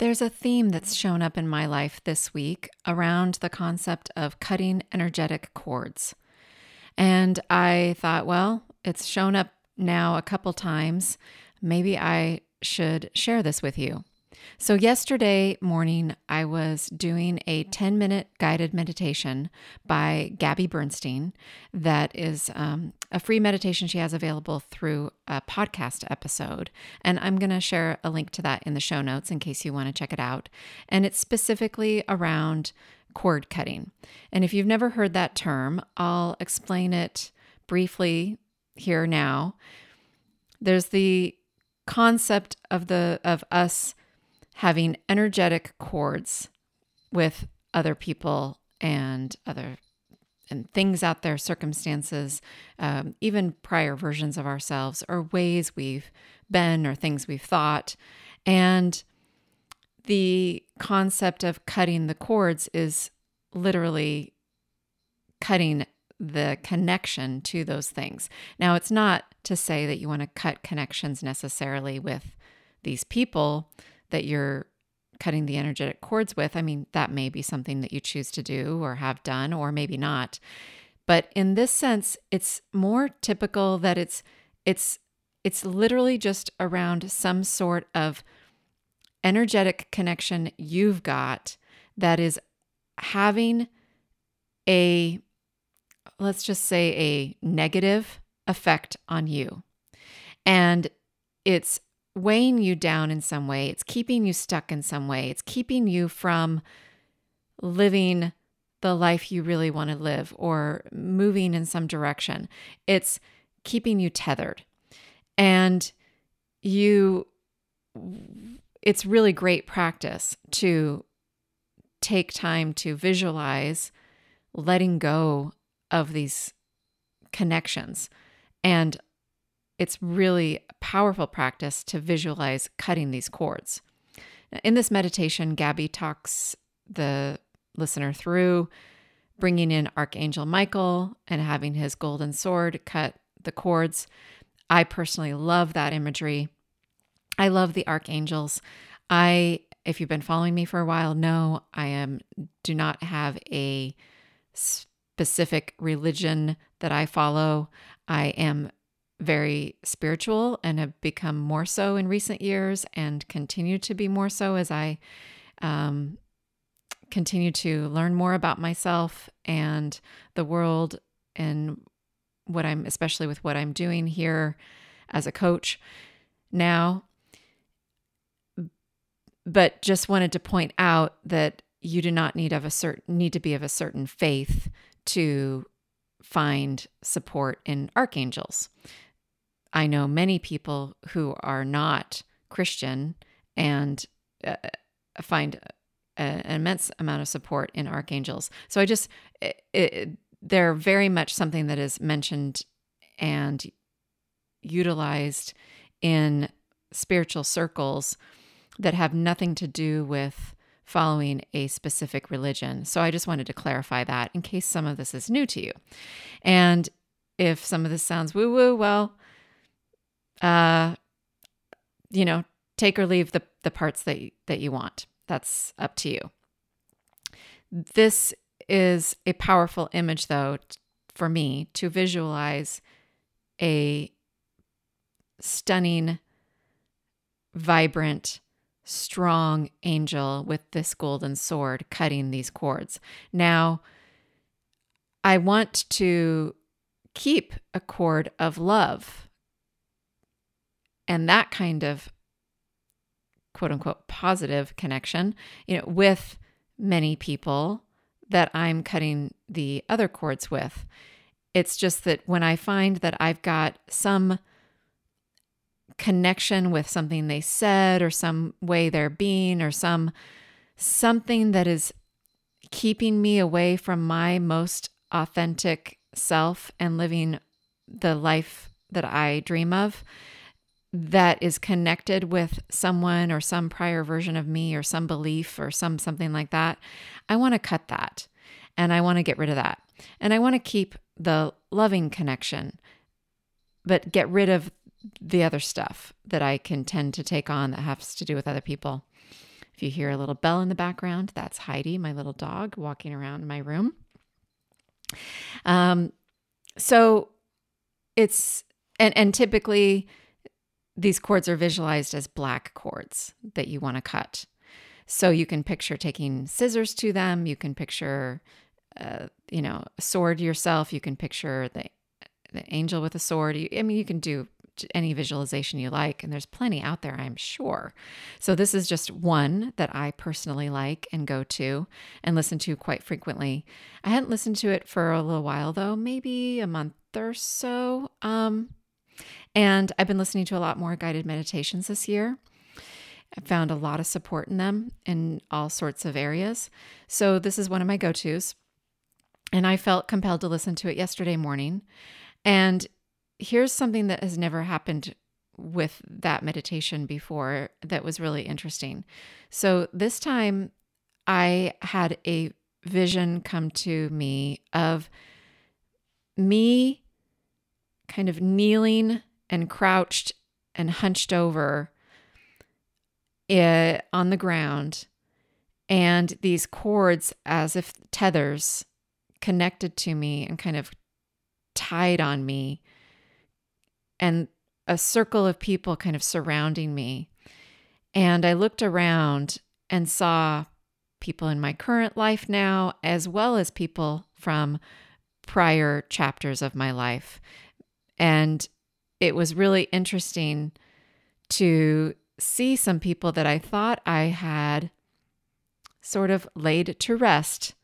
There's a theme that's shown up in my life this week around the concept of cutting energetic cords. And I thought, well, it's shown up now a couple times. Maybe I should share this with you. So, yesterday morning, I was doing a 10 minute guided meditation by Gabby Bernstein. That is um, a free meditation she has available through a podcast episode. And I'm going to share a link to that in the show notes in case you want to check it out. And it's specifically around cord cutting. And if you've never heard that term, I'll explain it briefly here now. There's the concept of the of us having energetic cords with other people and other and things out there, circumstances, um, even prior versions of ourselves, or ways we've been, or things we've thought. And the concept of cutting the cords is literally cutting the connection to those things. Now, it's not to say that you want to cut connections necessarily with these people that you're cutting the energetic cords with, I mean, that may be something that you choose to do or have done, or maybe not. But in this sense, it's more typical that it's it's it's literally just around some sort of energetic connection you've got that is having a let's just say a negative effect on you. And it's weighing you down in some way, it's keeping you stuck in some way, it's keeping you from living the life you really want to live or moving in some direction. It's keeping you tethered. And you, it's really great practice to take time to visualize letting go of these connections and it's really a powerful practice to visualize cutting these cords. In this meditation, Gabby talks the listener through bringing in Archangel Michael and having his golden sword cut the cords. I personally love that imagery. I love the archangels. I if you've been following me for a while know I am do not have a specific religion that I follow. I am very spiritual and have become more so in recent years and continue to be more so as I um, continue to learn more about myself and the world and what I'm, especially with what I'm doing here as a coach now. But just wanted to point out that you do not need of a certain need to be of a certain faith to find support in archangels. I know many people who are not Christian and uh, find a, an immense amount of support in archangels. So I just, it, it, they're very much something that is mentioned and utilized in spiritual circles that have nothing to do with following a specific religion. So I just wanted to clarify that in case some of this is new to you. And if some of this sounds woo woo, well, uh, you know, take or leave the, the parts that, that you want. That's up to you. This is a powerful image, though, for me to visualize a stunning, vibrant, strong angel with this golden sword cutting these cords. Now, I want to keep a cord of love and that kind of quote unquote positive connection, you know, with many people that I'm cutting the other cords with. It's just that when I find that I've got some connection with something they said or some way they're being or some something that is keeping me away from my most authentic self and living the life that I dream of that is connected with someone or some prior version of me or some belief or some something like that, I want to cut that and I want to get rid of that. And I want to keep the loving connection, but get rid of the other stuff that I can tend to take on that has to do with other people. If you hear a little bell in the background, that's Heidi, my little dog, walking around my room. Um, so it's and and typically these cords are visualized as black cords that you want to cut. So you can picture taking scissors to them. You can picture, uh, you know, a sword yourself. You can picture the the angel with a sword. You, I mean, you can do any visualization you like, and there's plenty out there, I'm sure. So this is just one that I personally like and go to and listen to quite frequently. I hadn't listened to it for a little while though, maybe a month or so. Um, and I've been listening to a lot more guided meditations this year. I found a lot of support in them in all sorts of areas. So this is one of my go tos. And I felt compelled to listen to it yesterday morning. And here's something that has never happened with that meditation before that was really interesting. So this time I had a vision come to me of me kind of kneeling and crouched and hunched over it, eh, on the ground, and these cords, as if tethers, connected to me and kind of tied on me, and a circle of people kind of surrounding me. And I looked around and saw people in my current life now, as well as people from prior chapters of my life. And it was really interesting to see some people that I thought I had sort of laid to rest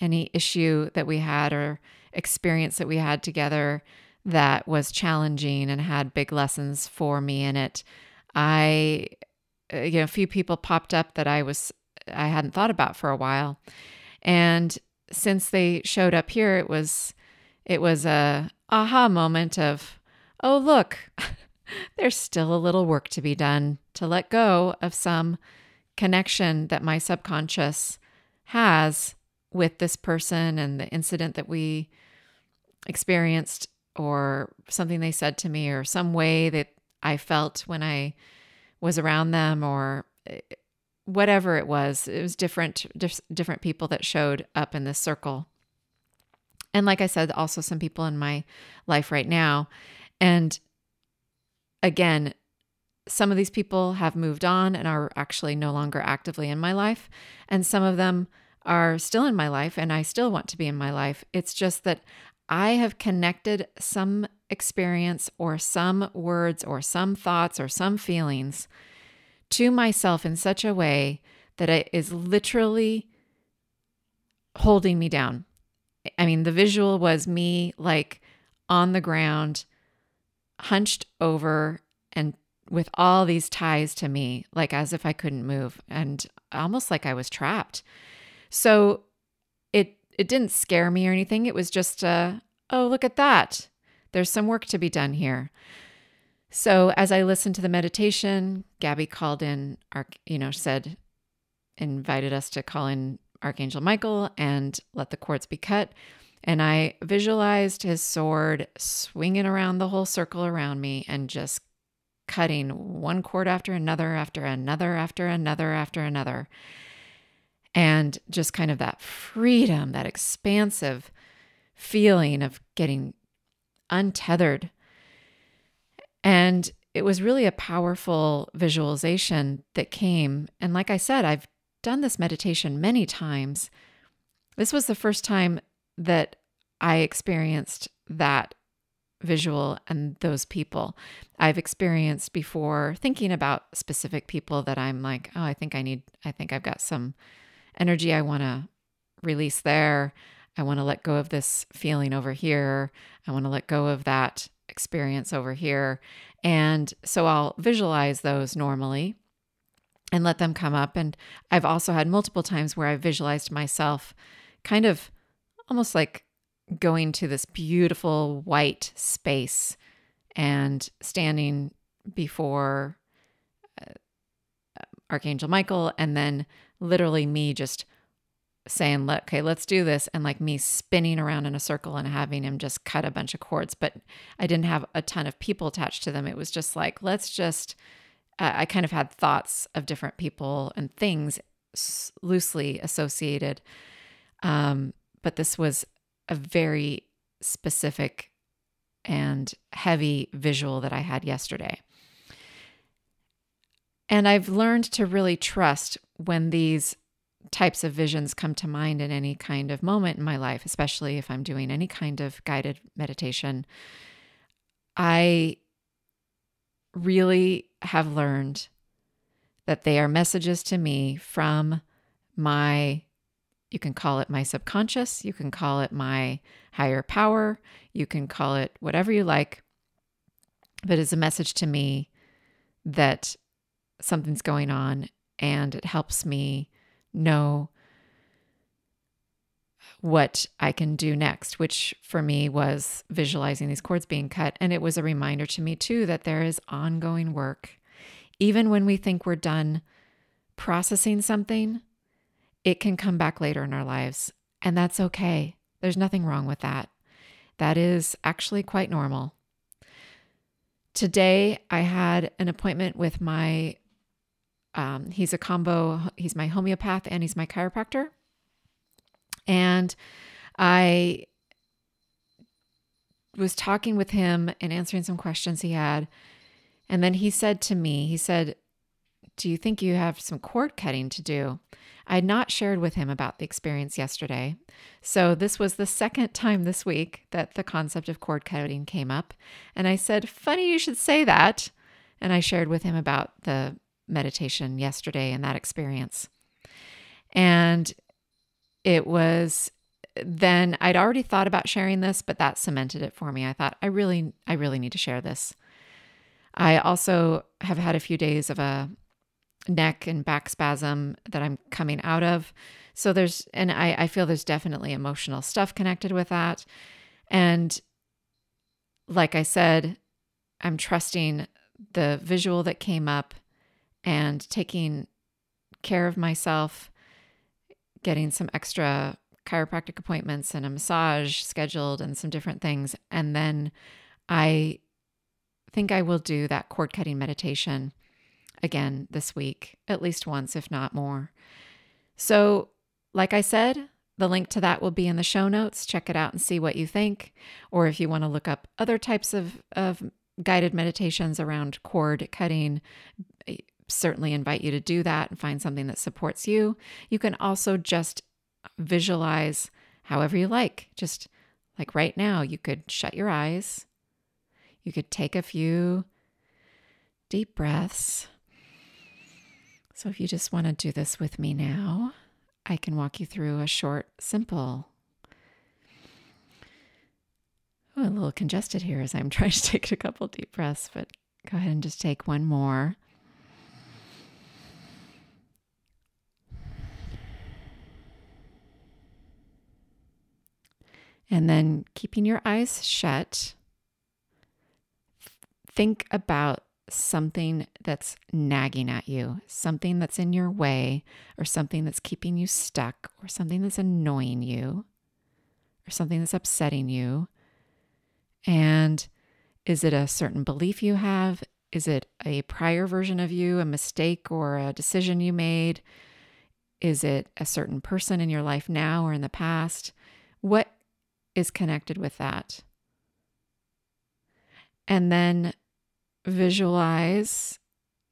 any issue that we had or experience that we had together that was challenging and had big lessons for me in it. I, uh, you know, a few people popped up that I was, I hadn't thought about for a while. And since they showed up here, it was, it was a aha moment of, oh, look, there's still a little work to be done to let go of some connection that my subconscious has with this person and the incident that we experienced or something they said to me or some way that I felt when I was around them or eh, whatever it was. It was different different people that showed up in this circle. And like I said also some people in my life right now and again, some of these people have moved on and are actually no longer actively in my life. And some of them are still in my life and I still want to be in my life. It's just that I have connected some experience or some words or some thoughts or some feelings to myself in such a way that it is literally holding me down. I mean, the visual was me like on the ground hunched over and with all these ties to me, like as if I couldn't move and almost like I was trapped. So it it didn't scare me or anything. It was just uh, oh, look at that. There's some work to be done here. So as I listened to the meditation, Gabby called in, our, you know, said, invited us to call in Archangel Michael and let the cords be cut. And I visualized his sword swinging around the whole circle around me and just cutting one cord after another, after another, after another, after another. And just kind of that freedom, that expansive feeling of getting untethered. And it was really a powerful visualization that came. And like I said, I've done this meditation many times. This was the first time that I experienced that visual and those people. I've experienced before thinking about specific people that I'm like, oh, I think I need, I think I've got some energy I want to release there. I want to let go of this feeling over here. I want to let go of that experience over here. And so I'll visualize those normally and let them come up. And I've also had multiple times where I've visualized myself kind of almost like going to this beautiful white space and standing before uh, Archangel Michael, and then literally me just saying, okay, let's do this. And like me spinning around in a circle and having him just cut a bunch of cords. But I didn't have a ton of people attached to them. It was just like, let's just, uh, I kind of had thoughts of different people and things loosely associated. Um, but this was a very specific and heavy visual that I had yesterday. And I've learned to really trust when these types of visions come to mind in any kind of moment in my life, especially if I'm doing any kind of guided meditation. I really have learned that they are messages to me from my you can call it my subconscious, you can call it my higher power, you can call it whatever you like. But it's a message to me that something's going on and it helps me know what I can do next, which for me was visualizing these cords being cut. And it was a reminder to me, too, that there is ongoing work. Even when we think we're done processing something, it can come back later in our lives. And that's okay. There's nothing wrong with that. That is actually quite normal. Today, I had an appointment with my, um, he's a combo, he's my homeopath and he's my chiropractor. And I was talking with him and answering some questions he had. And then he said to me, he said, Do you think you have some cord cutting to do? I had not shared with him about the experience yesterday. So, this was the second time this week that the concept of cord cutting came up. And I said, Funny you should say that. And I shared with him about the meditation yesterday and that experience. And it was then I'd already thought about sharing this, but that cemented it for me. I thought I really I really need to share this. I also have had a few days of a neck and back spasm that I'm coming out of. So there's, and I, I feel there's definitely emotional stuff connected with that. And like I said, I'm trusting the visual that came up and taking care of myself, getting some extra chiropractic appointments and a massage scheduled and some different things. And then I think I will do that cord cutting meditation again this week, at least once, if not more. So, like I said, the link to that will be in the show notes. Check it out and see what you think. Or if you want to look up other types of, of guided meditations around cord cutting, I certainly invite you to do that and find something that supports you. You can also just visualize however you like. Just like right now, you could shut your eyes. You could take a few deep breaths. So, if you just want to do this with me now, I can walk you through a short, simple. Oh, a little congested here as I'm trying to take a couple deep breaths, but go ahead and just take one more. And then keeping your eyes shut, think about something that's nagging at you, something that's in your way, or something that's keeping you stuck, or something that's annoying you, or something that's upsetting you. And is it a certain belief you have? Is it a prior version of you, a mistake or a decision you made? Is it a certain person in your life now or in the past? What is connected with that? And then visualize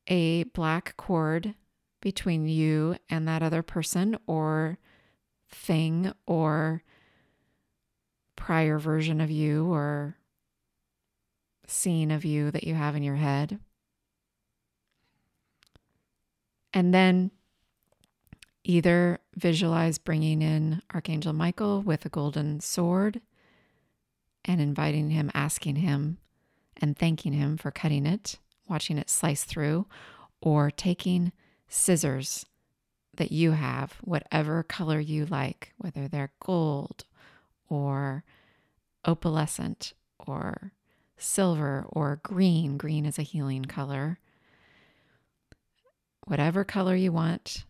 a black cord between you and that other person or thing or prior version of you or scene of you that you have in your head. And then either visualize bringing in Archangel Michael with a golden sword and inviting him, asking him, and thanking him for cutting it, watching it slice through, or taking scissors that you have, whatever color you like, whether they're gold or opalescent or silver or green. Green is a healing color. Whatever color you want,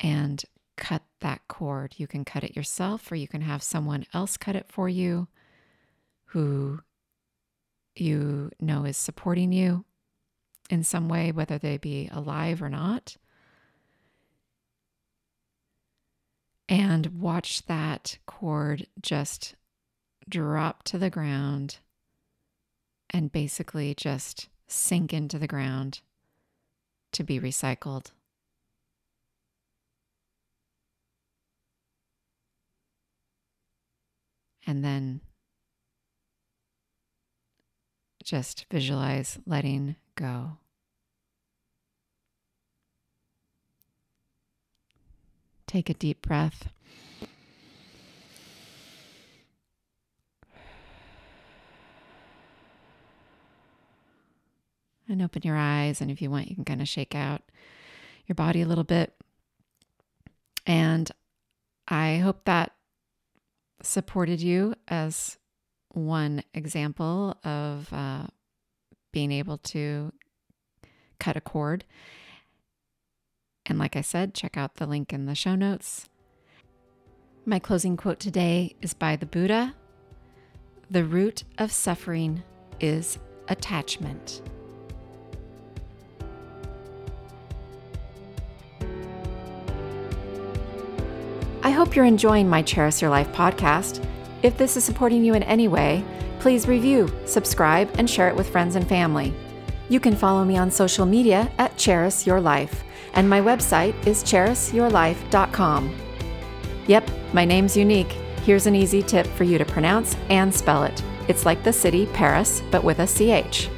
and cut that cord. You can cut it yourself, or you can have someone else cut it for you who you know is supporting you in some way, whether they be alive or not. And watch that cord just drop to the ground and basically just sink into the ground to be recycled. And then just visualize letting go. Take a deep breath. And open your eyes. And if you want, you can kind of shake out your body a little bit. And I hope that supported you as one example of uh, being able to cut a cord. And like I said, check out the link in the show notes. My closing quote today is by the Buddha The root of suffering is attachment. I hope you're enjoying my Cherish Your Life podcast. If this is supporting you in any way, please review, subscribe, and share it with friends and family. You can follow me on social media at Cherish Your Life, and my website is cherishyourlife.com. Yep, my name's unique. Here's an easy tip for you to pronounce and spell it. It's like the city Paris, but with a CH.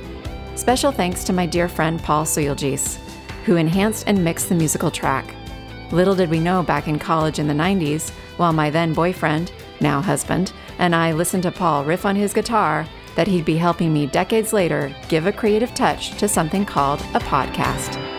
Special thanks to my dear friend Paul Suyulgis, who enhanced and mixed the musical track. Little did we know back in college in the 90s, while my then boyfriend, now husband, and I listened to Paul riff on his guitar, that he'd be helping me decades later give a creative touch to something called a podcast.